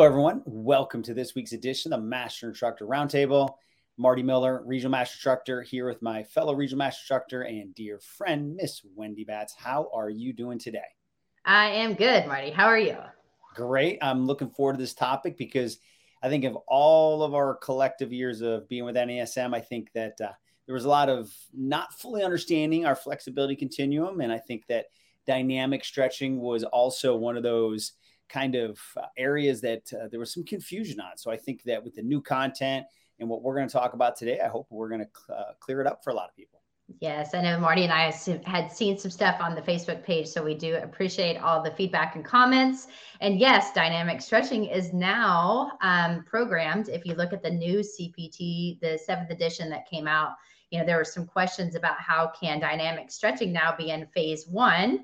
Hello, everyone. Welcome to this week's edition of the Master Instructor Roundtable. Marty Miller, Regional Master Instructor, here with my fellow Regional Master Instructor and dear friend, Miss Wendy Batts. How are you doing today? I am good, Marty. How are you? Great. I'm looking forward to this topic because I think of all of our collective years of being with NASM, I think that uh, there was a lot of not fully understanding our flexibility continuum. And I think that dynamic stretching was also one of those kind of uh, areas that uh, there was some confusion on. So I think that with the new content and what we're going to talk about today, I hope we're going to uh, clear it up for a lot of people. Yes, I know Marty and I had seen some stuff on the Facebook page, so we do appreciate all the feedback and comments. And yes, dynamic stretching is now um, programmed. If you look at the new CPT, the seventh edition that came out, you know there were some questions about how can dynamic stretching now be in phase one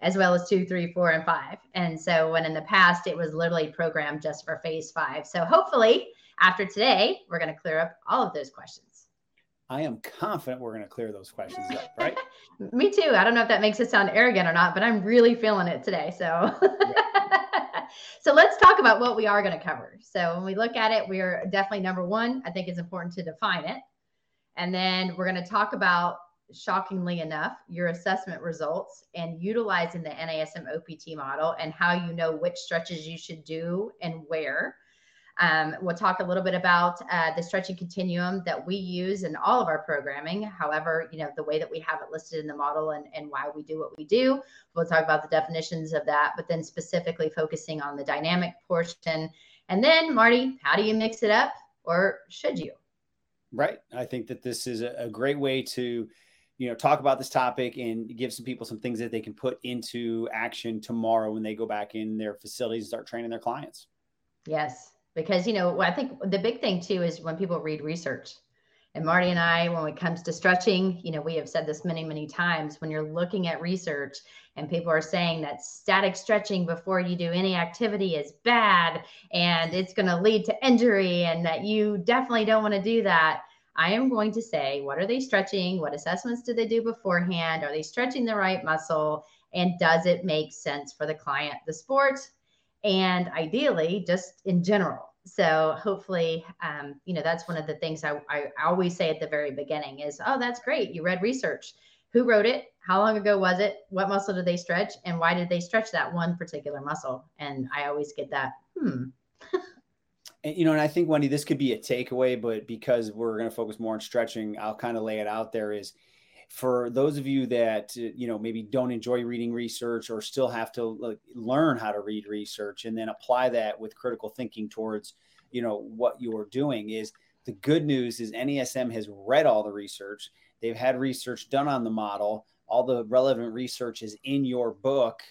as well as two, three, four, and five. And so when in the past it was literally programmed just for phase five. So hopefully after today, we're going to clear up all of those questions. I am confident we're going to clear those questions up, right? Me too. I don't know if that makes it sound arrogant or not, but I'm really feeling it today. So, so let's talk about what we are going to cover. So when we look at it, we are definitely number one. I think it's important to define it, and then we're going to talk about shockingly enough, your assessment results and utilizing the NASM OPT model and how you know which stretches you should do and where. Um, we'll talk a little bit about uh, the stretching continuum that we use in all of our programming. However, you know, the way that we have it listed in the model and, and why we do what we do. We'll talk about the definitions of that, but then specifically focusing on the dynamic portion. And then, Marty, how do you mix it up or should you? Right. I think that this is a, great way to you know talk about this topic and give some people some things that they can put into action tomorrow when they go back in their facilities and start training their clients. Yes because you know i think the big thing too is when people read research. And marty and i when it comes to stretching you know we have said this many many times when you're looking at research and people are saying that static stretching before you do any activity is bad and it's going to lead to injury and that you definitely don't want to do that I am going to say, what are they stretching? What assessments did they do beforehand? Are they stretching the right muscle? And does it make sense for the client, the sport, and ideally just in general? So hopefully, um, you know, that's one of the things I, I always say at the very beginning is, oh, that's great. You read research. Who wrote it? How long ago was it? What muscle did they stretch? And why did they stretch that one particular muscle? And I always get that, hmm. And, you know, and I think Wendy, this could be a takeaway, but because we're going to focus more on stretching, I'll kind of lay it out there is for those of you that uh, you know maybe don't enjoy reading research or still have to like, learn how to read research and then apply that with critical thinking towards you know what you're doing is the good news is NASM has read all the research. They've had research done on the model. All the relevant research is in your book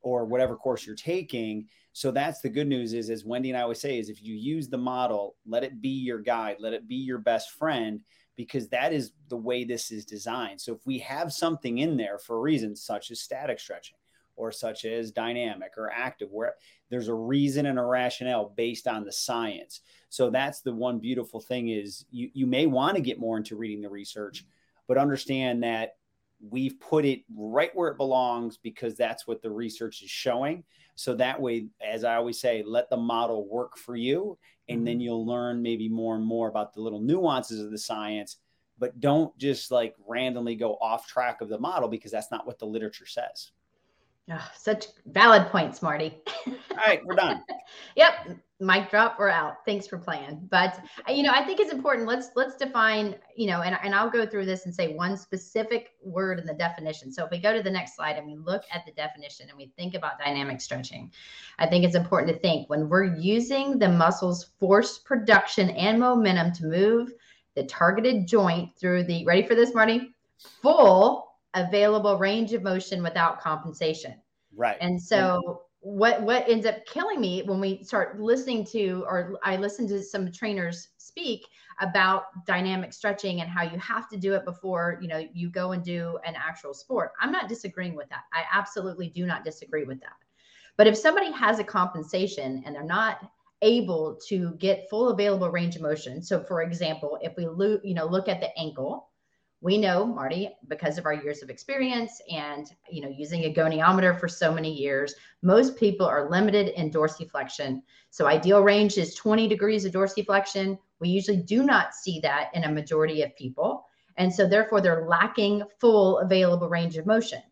or whatever course you're taking. So that's the good news is, as Wendy and I always say, is if you use the model, let it be your guide, let it be your best friend, because that is the way this is designed. So if we have something in there for reasons such as static stretching or such as dynamic or active, where there's a reason and a rationale based on the science. So that's the one beautiful thing is you, you may want to get more into reading the research, but understand that we've put it right where it belongs because that's what the research is showing. So that way, as I always say, let the model work for you. And mm-hmm. then you'll learn maybe more and more about the little nuances of the science. But don't just like randomly go off track of the model because that's not what the literature says. Oh, such valid points, Marty. All right, we're done. yep, mic drop. We're out. Thanks for playing. But you know, I think it's important. Let's let's define. You know, and and I'll go through this and say one specific word in the definition. So if we go to the next slide and we look at the definition and we think about dynamic stretching, I think it's important to think when we're using the muscle's force production and momentum to move the targeted joint through the. Ready for this, Marty? Full available range of motion without compensation. Right. And so what what ends up killing me when we start listening to or I listen to some trainers speak about dynamic stretching and how you have to do it before, you know, you go and do an actual sport. I'm not disagreeing with that. I absolutely do not disagree with that. But if somebody has a compensation and they're not able to get full available range of motion, so for example, if we lo- you know look at the ankle, we know marty because of our years of experience and you know using a goniometer for so many years most people are limited in dorsiflexion. So ideal range is 20 degrees of dorsiflexion. We usually do not see that in a majority of people. And so therefore they're lacking full available range of motion.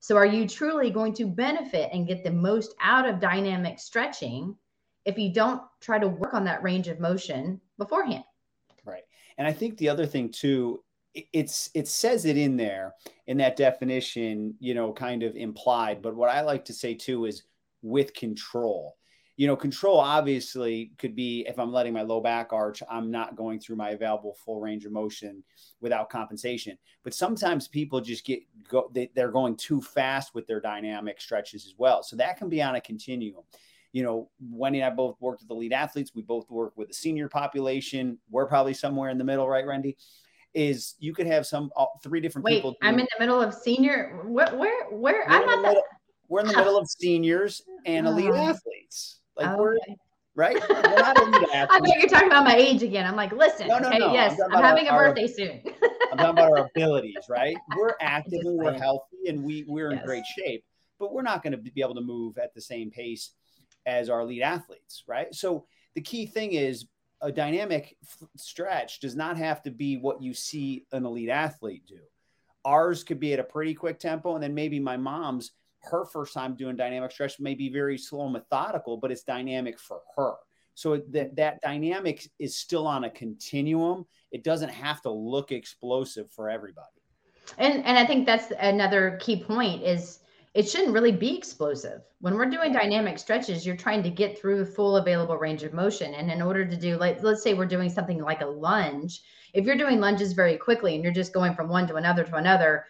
So are you truly going to benefit and get the most out of dynamic stretching if you don't try to work on that range of motion beforehand? Right. And i think the other thing too it's it says it in there in that definition you know kind of implied but what i like to say too is with control you know control obviously could be if i'm letting my low back arch i'm not going through my available full range of motion without compensation but sometimes people just get go they, they're going too fast with their dynamic stretches as well so that can be on a continuum you know, Wendy and I both worked with the elite athletes. We both work with the senior population. We're probably somewhere in the middle, right, Randy? Is you could have some uh, three different Wait, people. I'm in the middle of senior. Where, where, where? I'm not. Middle, we're in the middle of seniors and elite oh. athletes. Like we're right. We're not elite athletes. I thought you're talking about my age again. I'm like, listen. No, no, okay, no. Yes, I'm, I'm having our, a birthday soon. I'm talking about our abilities, right? We're active and we're healthy and we we're yes. in great shape, but we're not going to be able to move at the same pace as our elite athletes, right? So the key thing is a dynamic stretch does not have to be what you see an elite athlete do. Ours could be at a pretty quick tempo, and then maybe my mom's her first time doing dynamic stretch may be very slow and methodical, but it's dynamic for her. So that that dynamic is still on a continuum. It doesn't have to look explosive for everybody. And and I think that's another key point is it shouldn't really be explosive. When we're doing dynamic stretches, you're trying to get through full available range of motion. And in order to do, like, let's say we're doing something like a lunge, if you're doing lunges very quickly and you're just going from one to another to another,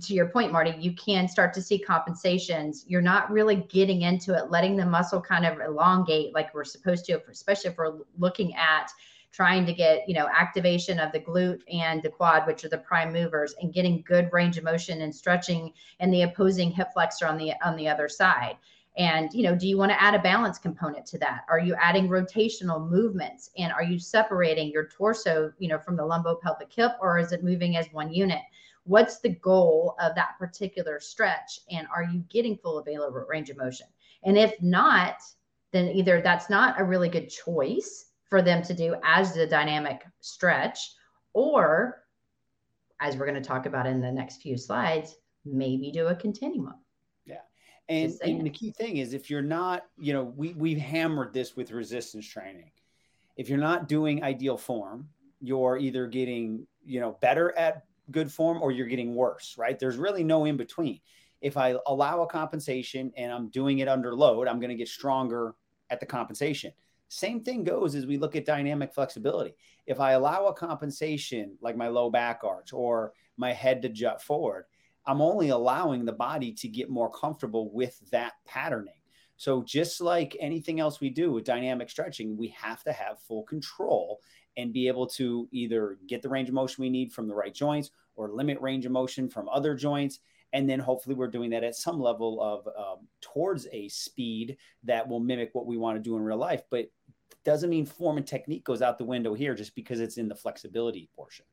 to your point, Marty, you can start to see compensations. You're not really getting into it, letting the muscle kind of elongate like we're supposed to, especially if we're looking at trying to get you know activation of the glute and the quad which are the prime movers and getting good range of motion and stretching and the opposing hip flexor on the on the other side. And you know do you want to add a balance component to that? Are you adding rotational movements? And are you separating your torso you know from the lumbopelvic hip or is it moving as one unit? What's the goal of that particular stretch? And are you getting full available range of motion? And if not then either that's not a really good choice for them to do as the dynamic stretch, or as we're going to talk about in the next few slides, maybe do a continuum. Yeah. And, and the key thing is if you're not, you know, we, we've hammered this with resistance training. If you're not doing ideal form, you're either getting, you know, better at good form or you're getting worse, right? There's really no in between. If I allow a compensation and I'm doing it under load, I'm going to get stronger at the compensation. Same thing goes as we look at dynamic flexibility. If I allow a compensation like my low back arch or my head to jut forward, I'm only allowing the body to get more comfortable with that patterning. So, just like anything else we do with dynamic stretching, we have to have full control and be able to either get the range of motion we need from the right joints or limit range of motion from other joints and then hopefully we're doing that at some level of um, towards a speed that will mimic what we want to do in real life but doesn't mean form and technique goes out the window here just because it's in the flexibility portion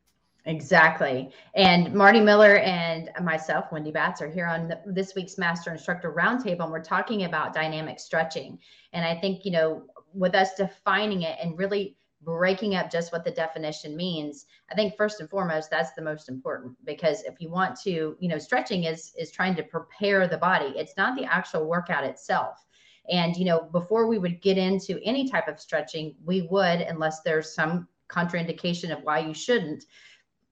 Exactly. And Marty Miller and myself, Wendy Batts, are here on the, this week's Master Instructor Roundtable, and we're talking about dynamic stretching. And I think, you know, with us defining it and really breaking up just what the definition means i think first and foremost that's the most important because if you want to you know stretching is is trying to prepare the body. It's not the actual workout itself. And you know before we would get into any type of stretching we would unless there's some contraindication of why you shouldn't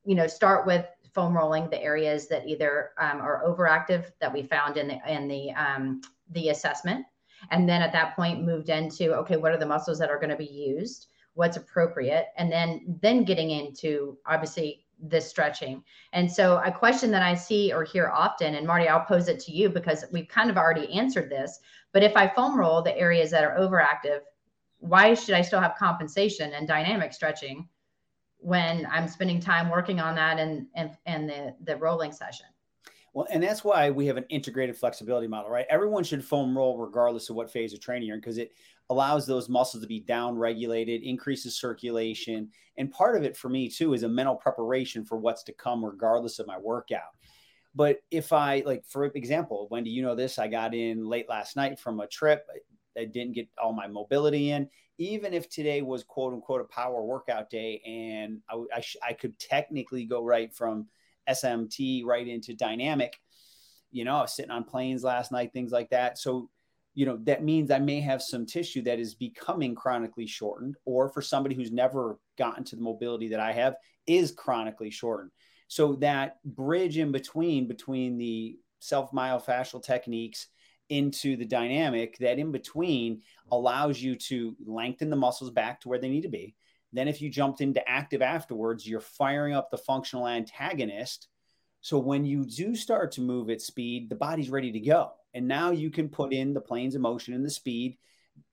you know start with foam rolling the areas that either um, are overactive that we found in the in the um, the assessment. And then at that point moved into okay what are the muscles that are going to be used what's appropriate and then then getting into obviously the stretching and so a question that i see or hear often and marty i'll pose it to you because we've kind of already answered this but if i foam roll the areas that are overactive why should i still have compensation and dynamic stretching when i'm spending time working on that and and, and the the rolling session well, and that's why we have an integrated flexibility model, right? Everyone should foam roll regardless of what phase of training you're in, because it allows those muscles to be down regulated, increases circulation. And part of it for me too is a mental preparation for what's to come, regardless of my workout. But if I, like, for example, Wendy, you know this, I got in late last night from a trip. I didn't get all my mobility in. Even if today was quote unquote a power workout day and I, I, I could technically go right from SMT right into dynamic, you know, I was sitting on planes last night, things like that. So you know that means i may have some tissue that is becoming chronically shortened or for somebody who's never gotten to the mobility that i have is chronically shortened. So that bridge in between between the self myofascial techniques into the dynamic that in between allows you to lengthen the muscles back to where they need to be. Then if you jumped into active afterwards you're firing up the functional antagonist. So when you do start to move at speed the body's ready to go and now you can put in the planes of motion and the speed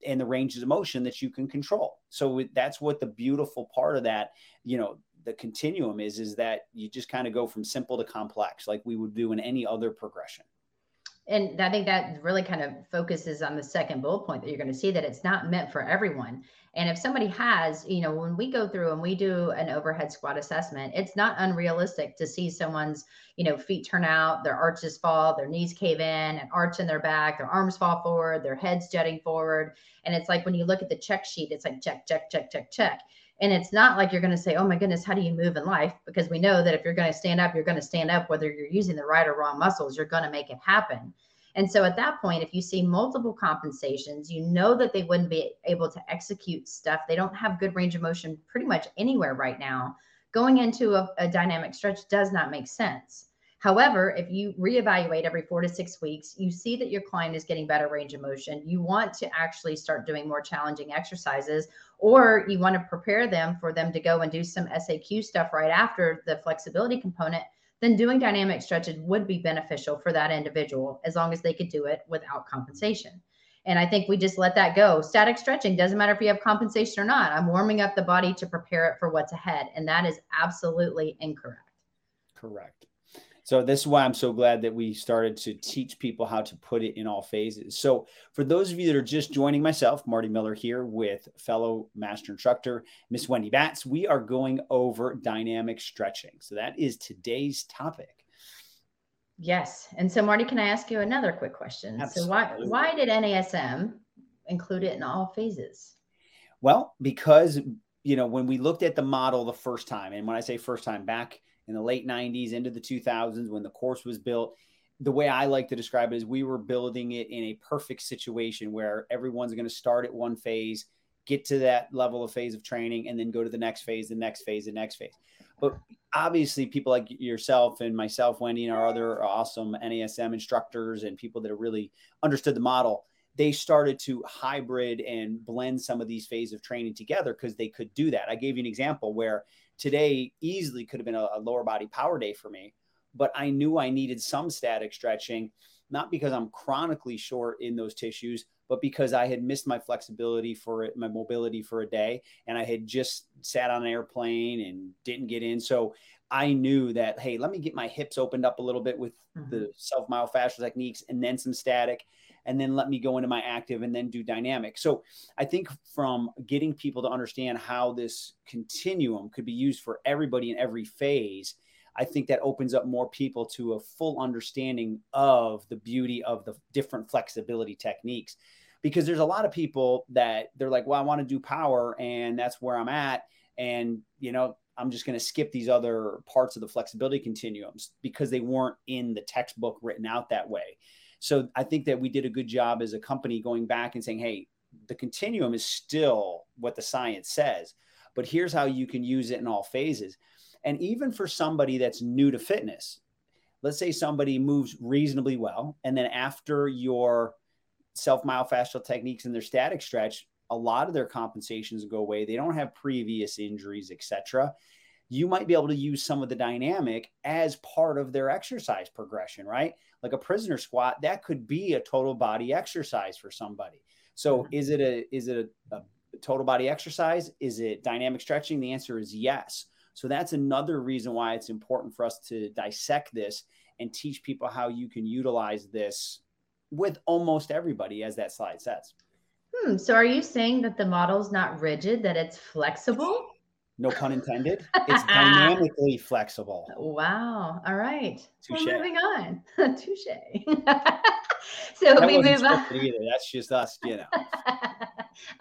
and the ranges of motion that you can control. So that's what the beautiful part of that, you know, the continuum is, is that you just kind of go from simple to complex, like we would do in any other progression. And I think that really kind of focuses on the second bullet point that you're going to see that it's not meant for everyone. And if somebody has, you know, when we go through and we do an overhead squat assessment, it's not unrealistic to see someone's, you know, feet turn out, their arches fall, their knees cave in, an arch in their back, their arms fall forward, their heads jutting forward. And it's like when you look at the check sheet, it's like check, check, check, check, check. And it's not like you're going to say, oh my goodness, how do you move in life? Because we know that if you're going to stand up, you're going to stand up, whether you're using the right or wrong muscles, you're going to make it happen. And so at that point, if you see multiple compensations, you know that they wouldn't be able to execute stuff. They don't have good range of motion pretty much anywhere right now. Going into a, a dynamic stretch does not make sense. However, if you reevaluate every four to six weeks, you see that your client is getting better range of motion. You want to actually start doing more challenging exercises, or you want to prepare them for them to go and do some SAQ stuff right after the flexibility component then doing dynamic stretches would be beneficial for that individual as long as they could do it without compensation. And I think we just let that go. Static stretching doesn't matter if you have compensation or not. I'm warming up the body to prepare it for what's ahead. And that is absolutely incorrect. Correct. So this is why I'm so glad that we started to teach people how to put it in all phases. So for those of you that are just joining myself, Marty Miller here with fellow master instructor, Miss Wendy Batts, we are going over dynamic stretching. So that is today's topic. Yes. And so Marty, can I ask you another quick question? Absolutely. So why why did NASM include it in all phases? Well, because you know, when we looked at the model the first time, and when I say first time back in the late 90s into the 2000s when the course was built the way I like to describe it is we were building it in a perfect situation where everyone's going to start at one phase, get to that level of phase of training, and then go to the next phase, the next phase, the next phase. But obviously, people like yourself and myself, Wendy, and our other awesome NASM instructors and people that have really understood the model, they started to hybrid and blend some of these phases of training together because they could do that. I gave you an example where today easily could have been a, a lower body power day for me, but I knew I needed some static stretching, not because I'm chronically short in those tissues, but because I had missed my flexibility for it, my mobility for a day, and I had just sat on an airplane and didn't get in. So I knew that, hey, let me get my hips opened up a little bit with mm-hmm. the self myofascial techniques and then some static and then let me go into my active and then do dynamic. So I think from getting people to understand how this continuum could be used for everybody in every phase, I think that opens up more people to a full understanding of the beauty of the different flexibility techniques. Because there's a lot of people that they're like, well, I want to do power and that's where I'm at. And, you know, I'm just going to skip these other parts of the flexibility continuums because they weren't in the textbook written out that way. So I think that we did a good job as a company going back and saying, hey, the continuum is still what the science says, but here's how you can use it in all phases. And even for somebody that's new to fitness, let's say somebody moves reasonably well, and then after your self myofascial techniques and their static stretch, a lot of their compensations go away. They don't have previous injuries, etc. You might be able to use some of the dynamic as part of their exercise progression, right? like a prisoner squat, that could be a total body exercise for somebody. So mm-hmm. is it a is it a, a total body exercise? Is it dynamic stretching? The answer is yes. So that's another reason why it's important for us to dissect this and teach people how you can utilize this with almost everybody, as that slide says. Hmm. So are you saying that the model is not rigid, that it's flexible? No pun intended. It's dynamically flexible. Wow. All right. Touche. Well, moving on. Touche. so That we move on. either. That's just us, you know.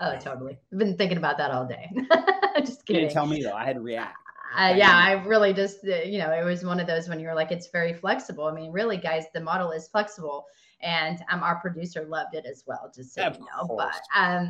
oh, totally. I've been thinking about that all day. just You kidding. didn't tell me though. I had to react. Uh, yeah, I really just, uh, you know, it was one of those when you were like, it's very flexible. I mean, really, guys, the model is flexible, and um, our producer loved it as well, just so Of you know. course. But, um,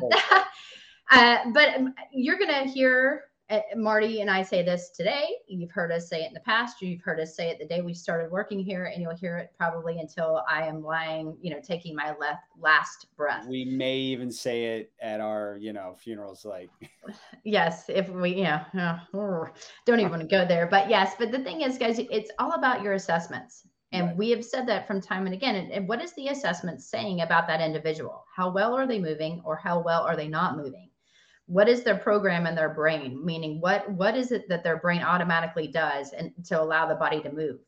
uh, but um, you're gonna hear uh, Uh, Marty and I say this today. You've heard us say it in the past. You've heard us say it the day we started working here, and you'll hear it probably until I am lying, you know, taking my left last breath. We may even say it at our, you know, funerals. Like, Yes, if we, yeah, don't even want to go there. But yes, but the thing is, guys, it's all about your assessments. And Right. we have said that from time and again. And, and what is the assessment saying about that individual? How well are they moving or how well are they not moving? What is their program in their brain? Meaning what what is it that their brain automatically does and to allow the body to move?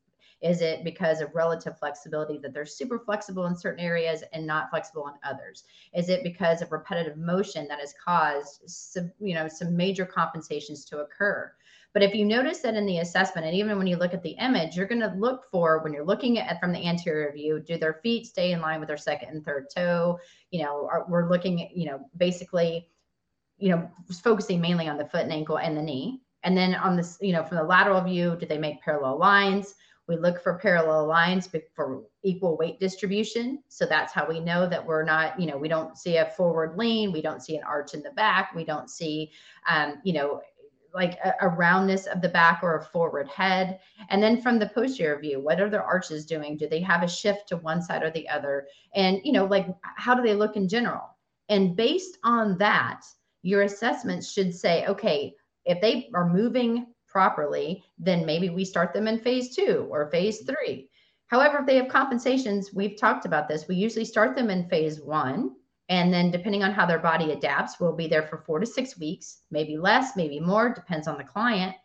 Is it because of relative flexibility that they're super flexible in certain areas and not flexible in others? Is it because of repetitive motion that has caused some, you know, some major compensations to occur? But if you notice that in the assessment, and even when you look at the image, you're going to look for when you're looking at from the anterior view, do their feet stay in line with their second and third toe? You know, are, we're looking at, you know, basically, you know, focusing mainly on the foot and ankle and the knee. And then on this, you know, from the lateral view, do they make parallel lines? We look for parallel lines for equal weight distribution. So that's how we know that we're not, you know, we don't see a forward lean, we don't see an arch in the back, we don't see, um, you know, like a, a roundness of the back or a forward head. And then from the posterior view, what are their arches doing? Do they have a shift to one side or the other? And, you know, like how do they look in general? And based on that, your assessments should say, okay, if they are moving properly, then maybe we start them in phase two or phase mm-hmm. three. However, if they have compensations, we've talked about this. We usually start them in phase one. And then, depending on how their body adapts, we'll be there for four to six weeks, maybe less, maybe more, depends on the client.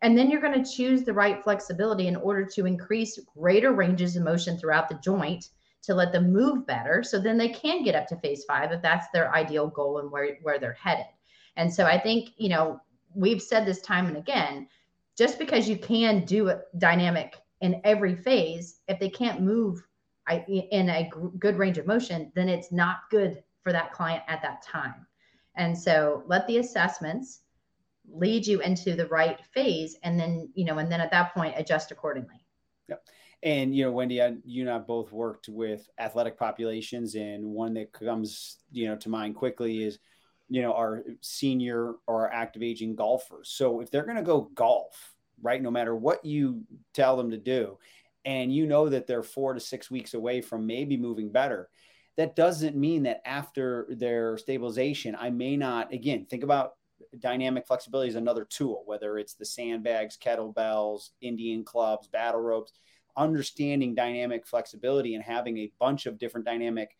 And then you're going to choose the right flexibility in order to increase greater ranges of motion throughout the joint to let them move better. So then they can get up to phase five if that's their ideal goal and where, where they're headed. And so I think, you know, we've said this time and again just because you can do a dynamic in every phase, if they can't move in a good range of motion, then it's not good for that client at that time. And so let the assessments lead you into the right phase and then, you know, and then at that point adjust accordingly. And you know, Wendy, I, you and I both worked with athletic populations, and one that comes, you know, to mind quickly is, you know, our senior or our active aging golfers. So if they're going to go golf, right, no matter what you tell them to do, and you know that they're four to six weeks away from maybe moving better, that doesn't mean that after their stabilization, I may not, again, think about dynamic flexibility is another tool, whether it's the sandbags, kettlebells, Indian clubs, battle ropes, understanding dynamic flexibility and having a bunch of different dynamic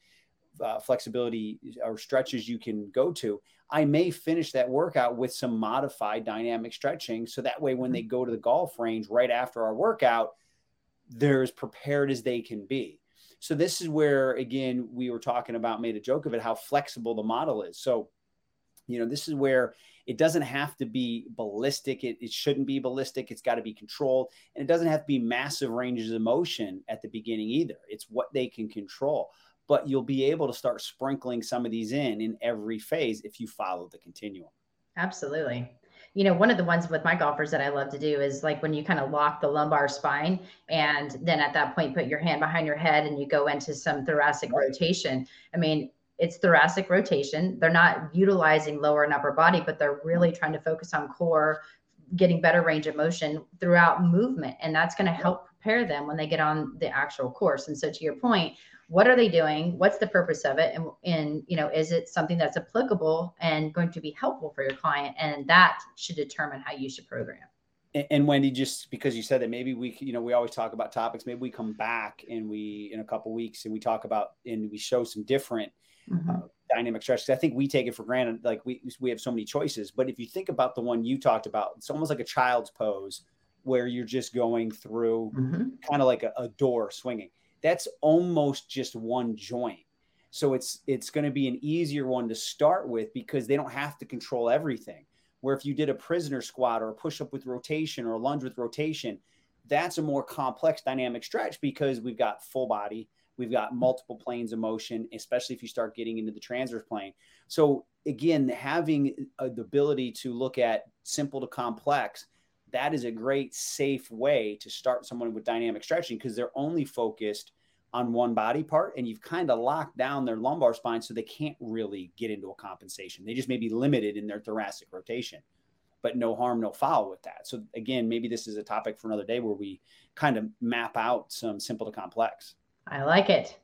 uh, flexibility or stretches you can go to. I may finish that workout with some modified dynamic stretching. So that way, when they go to the golf range right after our workout, they're as prepared as they can be. So this is where, again, we were talking about, made a joke of it, how flexible the model is. So, you know, this is where it doesn't have to be ballistic. It, it shouldn't be ballistic. It's got to be controlled. And it doesn't have to be massive ranges of motion at the beginning either. It's what they can control. But you'll be able to start sprinkling some of these in in every phase if you follow the continuum. Absolutely. You know, one of the ones with my golfers that I love to do is like when you kind of lock the lumbar spine and then at that point put your hand behind your head and you go into some thoracic rotation. I mean, it's thoracic rotation. They're not utilizing lower and upper body, but they're really trying to focus on core, getting better range of motion throughout movement. And that's going to help prepare them when they get on the actual course. And so to your point, what are they doing what's the purpose of it and, and you know is it something that's applicable and going to be helpful for your client and that should determine how you should program And, and Wendy, just because you said that, maybe we, you know, we always talk about topics. Maybe we come back and we, in a couple weeks, and we talk about and we show some different Mhm. uh, dynamic stretches. I think we take it for granted, like we we have so many choices. But if you think about the one you talked about, it's almost like a child's pose, where you're just going through Mhm. kind of like a, a door swinging. That's almost just one joint. So it's it's going to be an easier one to start with because they don't have to control everything. Where if you did a prisoner squat or a push up with rotation or a lunge with rotation, that's a more complex dynamic stretch because we've got full body, we've got multiple planes of motion, especially if you start getting into the transverse plane. So again, having uh, the ability to look at simple to complex, that is a great safe way to start someone with dynamic stretching because they're only focused on one body part and you've kind of locked down their lumbar spine so they can't really get into a compensation. They just may be limited in their thoracic rotation, but no harm, no foul with that. So again, maybe this is a topic for another day where we kind of map out some simple to complex. I like it.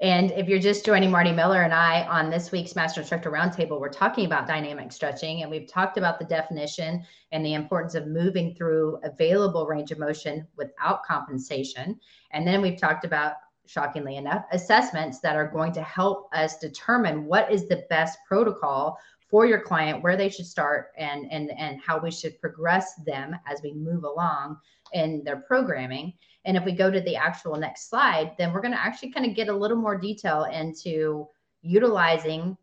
And if you're just joining Marty Miller and I on this week's Master Instructor Roundtable, we're talking about dynamic stretching and we've talked about the definition and the importance of moving through available range of motion without compensation. And then we've talked about shockingly enough, assessments that are going to help us determine what is the best protocol for your client, where they should start, and and and how we should progress them as we move along in their programming. And if we go to the actual next slide, then we're going to actually kind of get a little more detail into utilizing,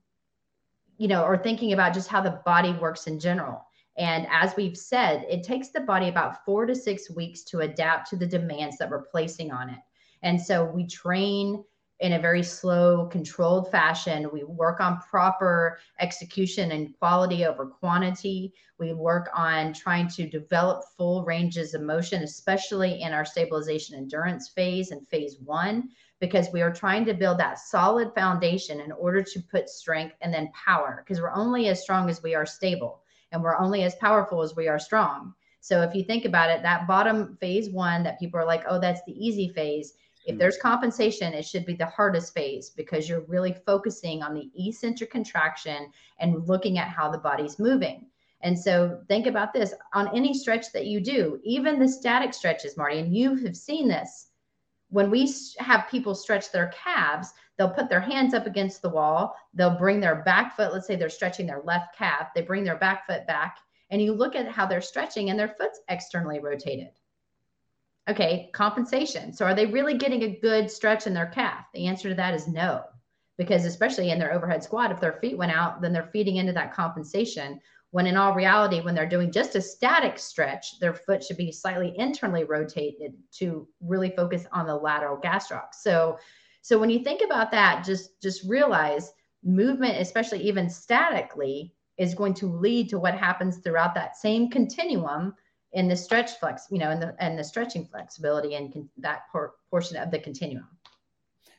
you know, or thinking about just how the body works in general. And as we've said, it takes the body about four to six weeks to adapt to the demands that we're placing on it. And so we train in a very slow, controlled fashion. We work on proper execution and quality over quantity. We work on trying to develop full ranges of motion, especially in our stabilization endurance phase and phase one, because we are trying to build that solid foundation in order to put strength and then power, because we're only as strong as we are stable and we're only as powerful as we are strong. So if you think about it, that bottom phase one that people are like, oh, that's the easy phase if mm-hmm. there's compensation, it should be the hardest phase because you're really focusing on the eccentric contraction and looking at how the body's moving. And so think about this on any stretch that you do, even the static stretches, Marty, and you have seen this. When we have people stretch their calves, they'll put their hands up against the wall. They'll bring their back foot, let's say they're stretching their left calf, they bring their back foot back, and you look at how they're stretching and their foot's externally rotated. Okay, compensation. So are they really getting a good stretch in their calf? The answer to that is no, because especially in their overhead squat, if their feet went out, then they're feeding into that compensation. When in all reality, when they're doing just a static stretch, their foot should be slightly internally rotated to really focus on the lateral gastroc. So, so when you think about that, just just realize movement, especially even statically, is going to lead to what happens throughout that same continuum in the stretch flex, you know, and the and the stretching flexibility and con- that por- portion of the continuum.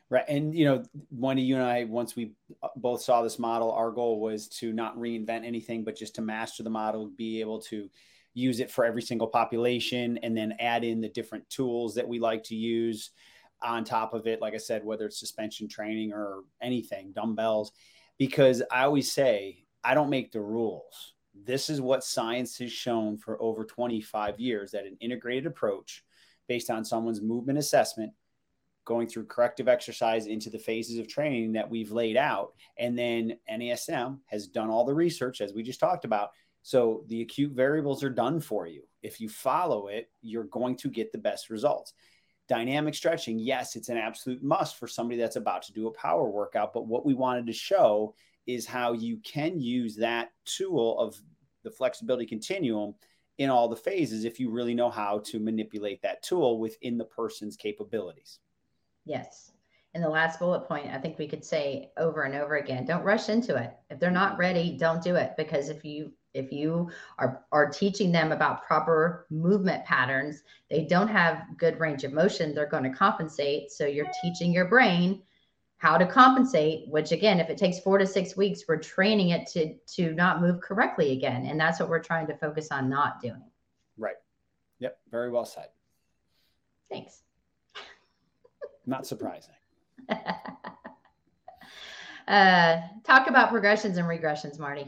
Right, and you know, Wendy, you and I, once we uh, both saw this model, our goal was to not reinvent anything, but just to master the model, be able to use it for every single population, and then add in the different tools that we like to use on top of it. Like I said, whether it's suspension training or anything, dumbbells, because I always say I don't make the rules this is what science has shown for over 25 years that an integrated approach based on someone's movement assessment going through corrective exercise into the phases of training that we've laid out and then NASM has done all the research as we just talked about. So the acute variables are done for you. If you follow it you're going to get the best results. Dynamic stretching yes it's an absolute must for somebody that's about to do a power workout but what we wanted to show is how you can use that tool of the flexibility continuum in all the phases if you really know how to manipulate that tool within the person's capabilities. Yes. And the last bullet point, I think we could say over and over again, don't rush into it. If they're not ready, don't do it because if you if you are are teaching them about proper movement patterns, they don't have good range of motion, they're going to compensate. So you're teaching your brain how to compensate which again if it takes four to six weeks we're training it to to not move correctly again. And that's what we're trying to focus on not doing. Right. Yep. Very well said. Thanks. Not surprising. Uh talk about progressions and regressions marty.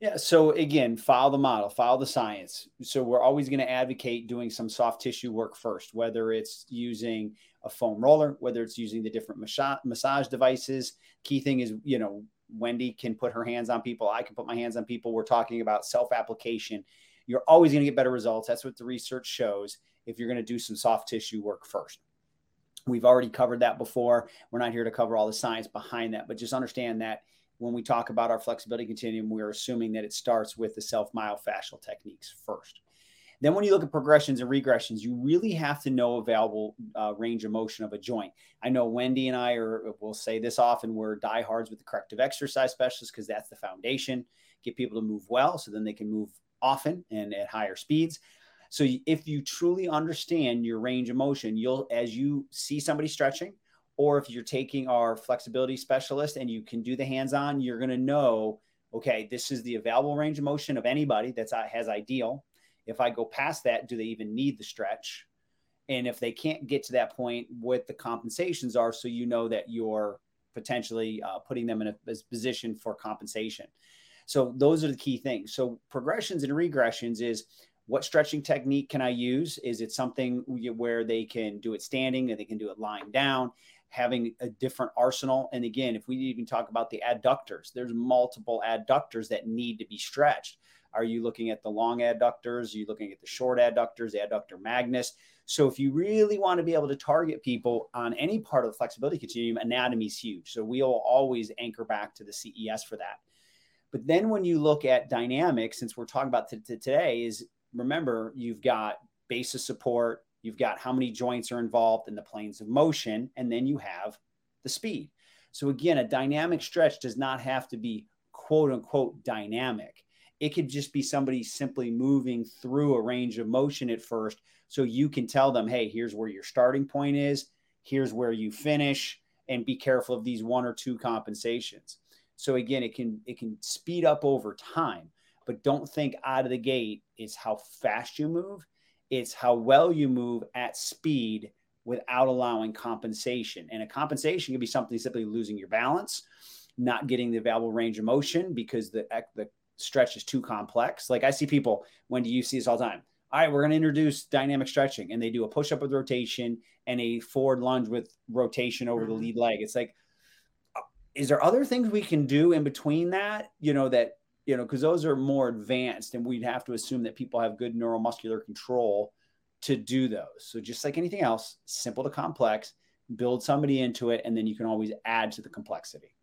Yeah. So again, follow the model, follow the science. So we're always going to advocate doing some soft tissue work first, whether it's using a foam roller, whether it's using the different massage devices. Key thing is, you know, Wendy can put her hands on people. I can put my hands on people. We're talking about self application. You're always going to get better results. That's what the research shows if you're going to do some soft tissue work first. We've already covered that before. We're not here to cover all the science behind that, but just understand that when we talk about our flexibility continuum, we're assuming that it starts with the self myofascial techniques first. Then, when you look at progressions and regressions, you really have to know available uh, range of motion of a joint. I know Wendy and I are, will say this often, we're diehards with the corrective exercise specialists because that's the foundation. Get people to move well so then they can move often and at higher speeds. So, if you truly understand your range of motion, you'll, as you see somebody stretching, or if you're taking our flexibility specialist and you can do the hands on, you're going to know, okay, this is the available range of motion of anybody that uh, has ideal if I go past that, do they even need the stretch? And if they can't get to that point, what the compensations are, so you know that you're potentially uh, putting them in a, a position for compensation. So those are the key things. So progressions and regressions is what stretching technique can I use? Is it something where they can do it standing and they can do it lying down? having a different arsenal. And again, if we even talk about the adductors, there's multiple adductors that need to be stretched. Are you looking at the long adductors? Are you looking at the short adductors, the adductor magnus? So if you really want to be able to target people on any part of the flexibility continuum, anatomy is huge. So we'll always anchor back to the CES for that. But then when you look at dynamics, since we're talking about t- t- today, is remember you've got basis support, you've got how many joints are involved in the planes of motion, and then you have the speed. So again, a dynamic stretch does not have to be quote unquote dynamic. It could just be somebody simply moving through a range of motion at first. So you can tell them, hey, here's where your starting point is, here's where you finish, and be careful of these one or two compensations. So again, it can it can speed up over time, but don't think out of the gate is how fast you move. It's how well you move at speed without allowing compensation. And a compensation can be something simply losing your balance, not getting the available range of motion because the the stretch is too complex. Like I see people, when do you see this all the time? All right, we're going to introduce dynamic stretching, and they do a push up with rotation and a forward lunge with rotation over mm-hmm. the lead leg. It's like, uh, is there other things we can do in between that? You know, that, you know, because those are more advanced, and we'd have to assume that people have good neuromuscular control to do those. So, just like anything else, simple to complex, build somebody into it, and then you can always add to the complexity.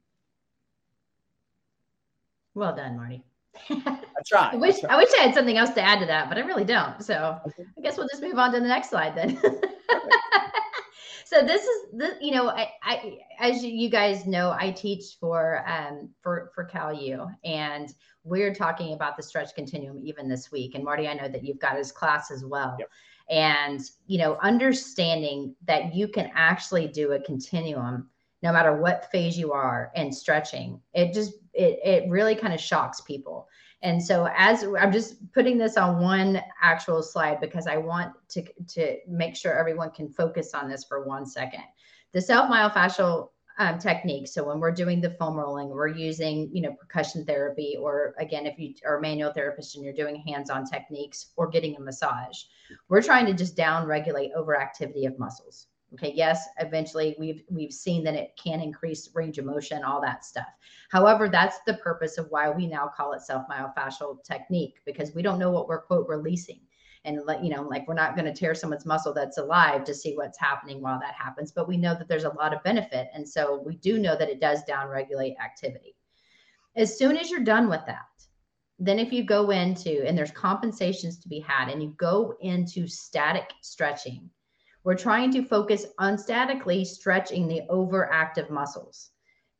Well done, Marty. That's right. I wish I wish I had something else to add to that, but I really don't. So okay. I guess we'll just move on to the next slide then. so this is the you know I, I as you guys know I teach for um for for CalU and we're talking about the stretch continuum even this week and Marty I know that you've got his class as well. Yep. And you know understanding that you can actually do a continuum no matter what phase you are and stretching it just it, it really kind of shocks people. And so as i'm just putting this on one actual slide because i want to to make sure everyone can focus on this for one second. The self myofascial um, technique so when we're doing the foam rolling we're using you know percussion therapy or again if you are a manual therapist and you're doing hands-on techniques or getting a massage we're trying to just down regulate overactivity of muscles Okay, yes, eventually we've we've seen that it can increase range of motion, all that stuff. However, that's the purpose of why we now call it self myofascial technique because we don't know what we're quote releasing. And let you know, like we're not going to tear someone's muscle that's alive to see what's happening while that happens, but we know that there's a lot of benefit. And so we do know that it does downregulate activity. As soon as you're done with that, then if you go into and there's compensations to be had and you go into static stretching we're trying to focus on statically stretching the overactive muscles,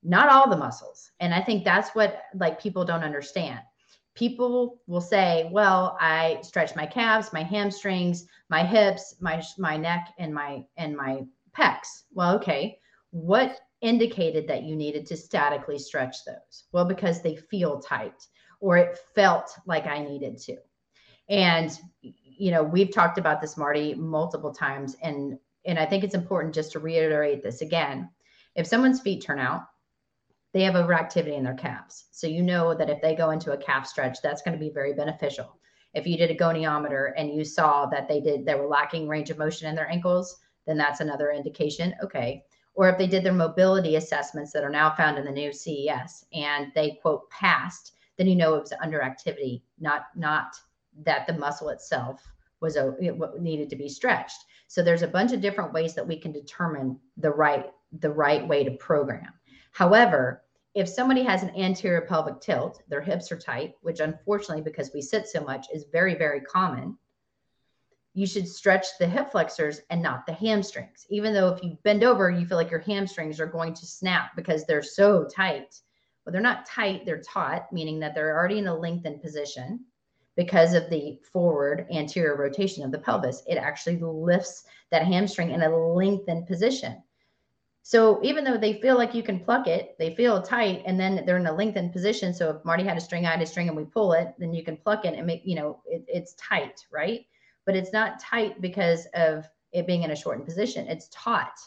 not all the muscles. And I think that's what like people don't understand. People will say, "Well, I stretch my calves, my hamstrings, my hips, my my neck and my and my pecs." Well, okay. What indicated that you needed to statically stretch those? Well, because they feel tight or it felt like I needed to. And you know, we've talked about this, Marty, multiple times, and and I think it's important just to reiterate this again. If someone's feet turn out, they have overactivity in their calves. So you know that if they go into a calf stretch, that's going to be very beneficial. If you did a goniometer and you saw that they did they were lacking range of motion in their ankles, then that's another indication. Okay. Or if they did their mobility assessments that are now found in the new CES and they quote passed, then you know it was underactivity, not not that the muscle itself was uh, a, what needed to be stretched. So there's a bunch of different ways that we can determine the right the right way to program. However, if somebody has an anterior pelvic tilt, their hips are tight, which unfortunately, because we sit so much, is very, very common. You should stretch the hip flexors and not the hamstrings. Even though if you bend over, you feel like your hamstrings are going to snap because they're so tight. Well, they're not tight, they're taut, meaning that they're already in a lengthened position because of the forward anterior rotation of the pelvis. It actually lifts that hamstring in a lengthened position. So even though they feel like you can pluck it, they feel tight, and then they're in a lengthened position. So if Marty had a string, I had a string, and we pull it, then you can pluck it and make, you know, it, it's tight, right? But it's not tight because of it being in a shortened position. It's taut.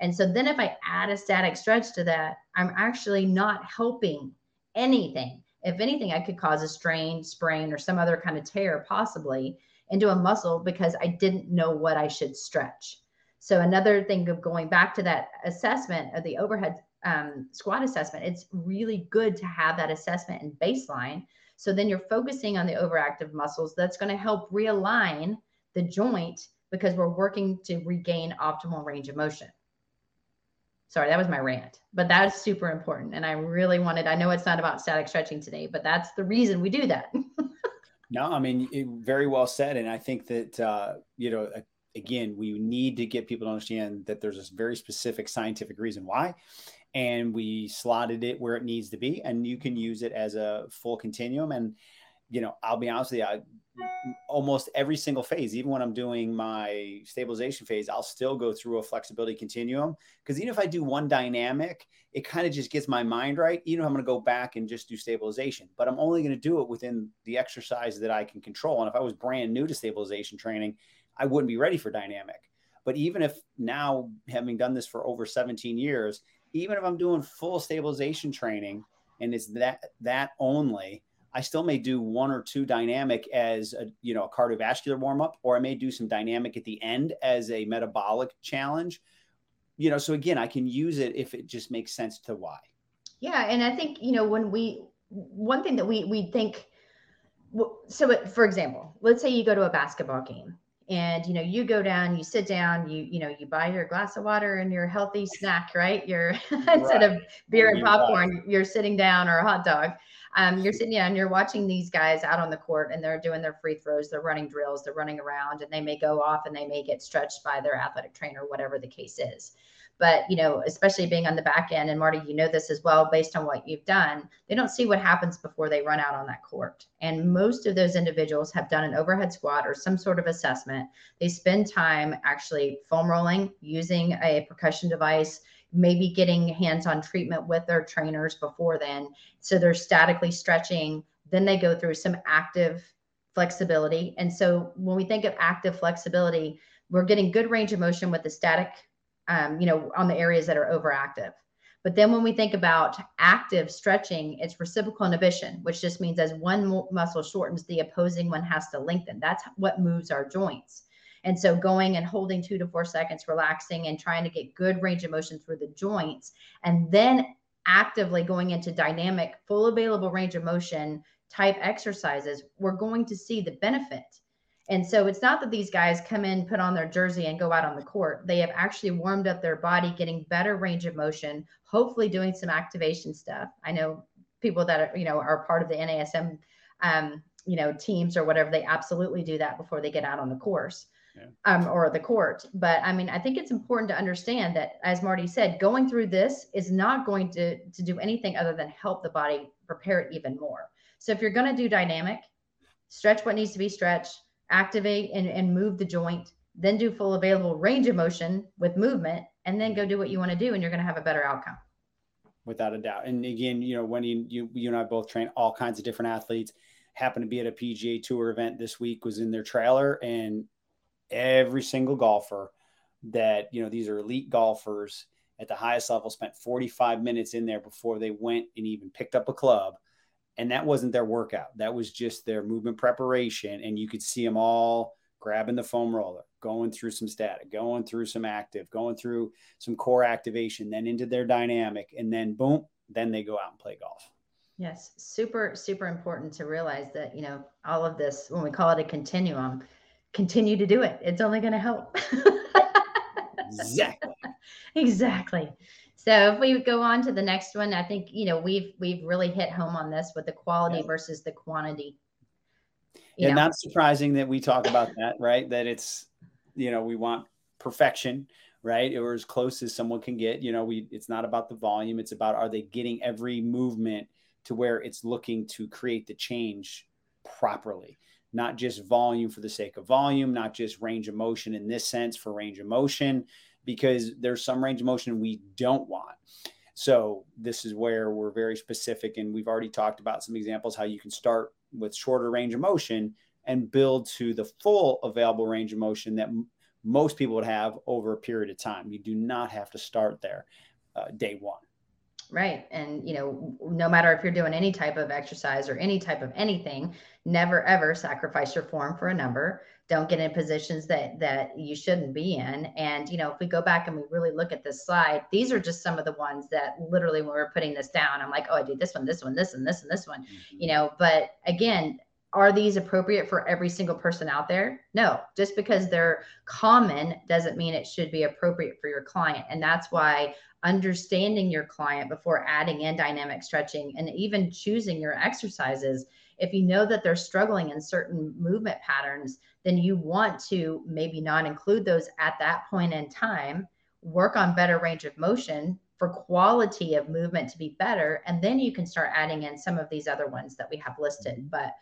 And so then if I add a static stretch to that, I'm actually not helping anything. If anything, I could cause a strain, sprain, or some other kind of tear possibly into a muscle because I didn't know what I should stretch. So another thing of going back to that assessment of the overhead um, squat assessment, it's really good to have that assessment and baseline. So then you're focusing on the overactive muscles. That's going to help realign the joint because we're working to regain optimal range of motion. Sorry, that was my rant, but that is super important. And I really wanted, I know it's not about static stretching today, but that's the reason we do that. no, I mean, it, very well said. And I think that, uh, you know, again, we need to get people to understand that there's a very specific scientific reason why. And we slotted it where it needs to be, and you can use it as a full continuum. And, you know, I'll be honest with you, I, almost every single phase, even when I'm doing my stabilization phase, I'll still go through a flexibility continuum. Because even if I do one dynamic, it kind of just gets my mind right. Even if I'm going to go back and just do stabilization, but I'm only going to do it within the exercise that I can control. And if I was brand new to stabilization training, I wouldn't be ready for dynamic. But even if now, having done this for over 17 years, even if I'm doing full stabilization training and it's that that only, I still may do one or two dynamic as a you know a cardiovascular warm up, or I may do some dynamic at the end as a metabolic challenge. You know, so again, I can use it if it just makes sense to why. Yeah, and I think you know when we one thing that we we think. So, for example, let's say you go to a basketball game and you know you go down you sit down you you know you buy your glass of water and your healthy snack right you're instead of beer and popcorn you're sitting down or a hot dog um, you're sitting down and you're watching these guys out on the court and they're doing their free throws they're running drills they're running around and they may go off and they may get stretched by their athletic trainer whatever the case is. But you know especially being on the back end and marty you know this as well based on what you've done they don't see what happens before they run out on that court. And most of those individuals have done an overhead squat or some sort of assessment. They spend time actually foam rolling using a percussion device maybe getting hands-on treatment with their trainers before then so they're statically stretching then they go through some active flexibility and so when we think of active flexibility we're getting good range of motion with the static um, you know, on the areas that are overactive. But then when we think about active stretching, it's reciprocal inhibition, which just means as one muscle shortens, the opposing one has to lengthen. That's what moves our joints. And so going and holding two to four seconds, relaxing and trying to get good range of motion through the joints, and then actively going into dynamic, full available range of motion type exercises, we're going to see the benefit and so it's not that these guys come in, put on their jersey, and go out on the court. They have actually warmed up their body, getting better range of motion, hopefully doing some activation stuff. I know people that are, you know, are part of the NASM, um, you know, teams or whatever. They absolutely do that before they get out on the course. Yeah. Um, or the court. But I mean, I think it's important to understand that, as Marty said, going through this is not going to, to do anything other than help the body prepare it even more. So if you're going to do dynamic, stretch what needs to be stretched, activate and, and move the joint, then do full available range of motion with movement, and then go do what you want to do, and you're going to have a better outcome. Without a doubt. And again, you know, when you, you, you and I both train all kinds of different athletes, happened to be at a PGA Tour event this week, was in their trailer, and every single golfer that, you know, these are elite golfers at the highest level spent 45 minutes in there before they went and even picked up a club. And that wasn't their workout. That was just their movement preparation. And you could see them all grabbing the foam roller going through some static going through some active going through some core activation then into their dynamic. And then boom then they go out and play golf. Yes. Super super important to realize that you know all of this when we call it a continuum continue to do it. It's only going to help. exactly. exactly. So if we go on to the next one, I think you know we've we've really hit home on this with the quality yeah. versus the quantity. You yeah, know? not surprising that we talk about that, right? That it's you know we want perfection, right? Or as close as someone can get. You know, we it's not about the volume; it's about are they getting every movement to where it's looking to create the change properly not just volume for the sake of volume, not just range of motion in this sense for range of motion, because there's some range of motion we don't want. So this is where we're very specific, and we've already talked about some examples how you can start with shorter range of motion and build to the full available range of motion that m- most people would have over a period of time. You do not have to start there uh, day one. Right. And, you know, no matter if you're doing any type of exercise or any type of anything, never ever sacrifice your form for a number. Don't get in positions that that you shouldn't be in. And, you know, if we go back and we really look at this slide, these are just some of the ones that literally when we are putting this down, I'm like, oh, I do this one, this one, this and this and this one, mm-hmm. you know, but again, are these appropriate for every single person out there? No, just because they're common doesn't mean it should be appropriate for your client. And that's why understanding your client before adding in dynamic stretching and even choosing your exercises. If you know that they're struggling in certain movement patterns, then you want to maybe not include those at that point in time, work on better range of motion for quality of movement to be better. And then you can start adding in some of these other ones that we have listed. But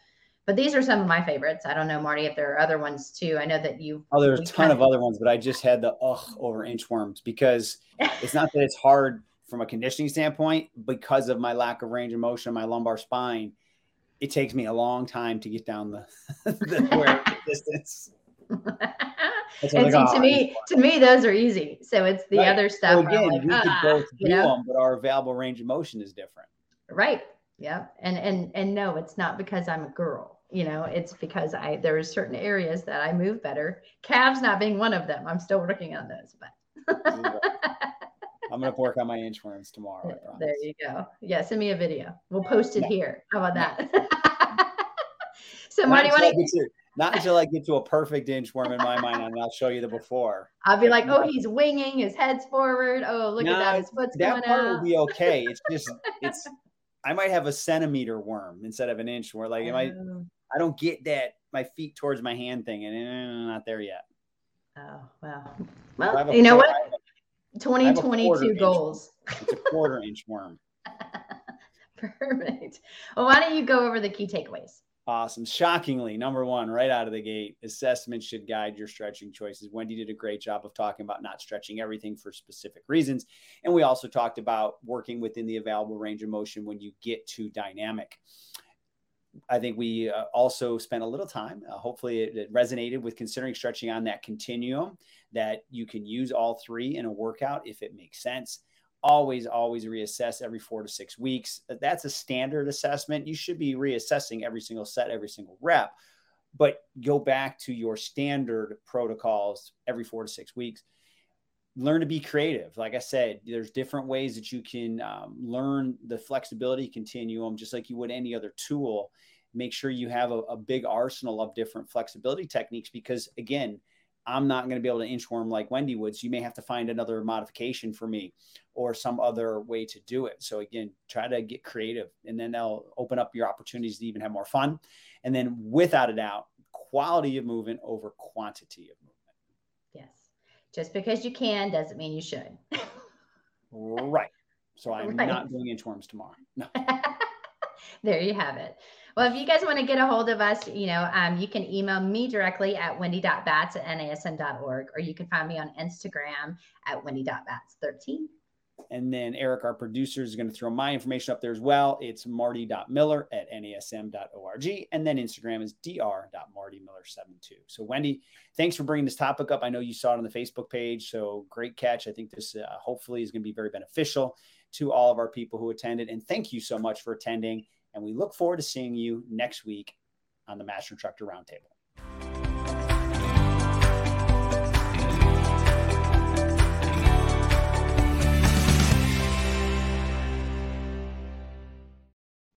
but these are some of my favorites. I don't know, Marty, if there are other ones too. I know that you. Oh, there's a ton of, of other ones, but I just had the ugh over inchworms because it's not that it's hard from a conditioning standpoint because of my lack of range of motion, my lumbar spine. It takes me a long time to get down the, the distance. and see, oh, to me, to me, those are easy. So it's the right. other stuff. So again, like, we ah, could both do know? them, but our available range of motion is different. Right. Yeah. And and and no, it's not because I'm a girl you know it's because i there are certain areas that i move better. Calves not being one of them. I'm still working on those but i'm going to work on my inchworms tomorrow there you go. Yeah send me a video. We'll post it yeah. here. How about that? So marty until to, not until i get to a perfect inchworm in my mind and i'll show you the before. I'll be like oh he's winging his head's forward. Oh look no, at that. His foot's that part out. will be okay. It's just it's I might have a centimeter worm instead of an inch. Where like it might oh. I don't get that my feet towards my hand thing, and not there yet. Oh wow! Well, you know what? 2022 goals. Inch, it's a quarter inch worm. Perfect. Well, why don't you go over the key takeaways? Awesome. Shockingly, number one, right out of the gate, assessment should guide your stretching choices. Wendy did a great job of talking about not stretching everything for specific reasons. And we also talked about working within the available range of motion when you get to dynamic. I think we uh, also spent a little time. Uh, hopefully, it, it, resonated with considering stretching on that continuum that you can use all three in a workout if it makes sense. Always, always reassess every four to six weeks. That's a standard assessment. You should be reassessing every single set, every single rep, but go back to your standard protocols every four to six weeks. Learn to be creative. Like I said, there's different ways that you can um, learn the flexibility continuum, just like you would any other tool make sure you have a, a big arsenal of different flexibility techniques because again I'm not going to be able to inchworm like Wendy would. So you may have to find another modification for me or some other way to do it. So again, try to get creative and then they'll open up your opportunities to even have more fun. And then without a doubt, quality of movement over quantity of movement. Just because you can doesn't mean you should. right. So I'm right. not doing inchworms tomorrow. No. there you have it. Well, if you guys want to get a hold of us, you know, um, you can email me directly at wendy.batts at nasm.org, or you can find me on Instagram at wendy.bats13. And then Eric, our producer, is going to throw my information up there as well. It's marty.miller at nasm.org. And then Instagram is dr.martymiller72. So, Wendy, thanks for bringing this topic up. I know you saw it on the Facebook page. So, great catch. I think this uh, hopefully is going to be very beneficial to all of our people who attended. And thank you so much for attending. And we look forward to seeing you next week on the Master Instructor Roundtable.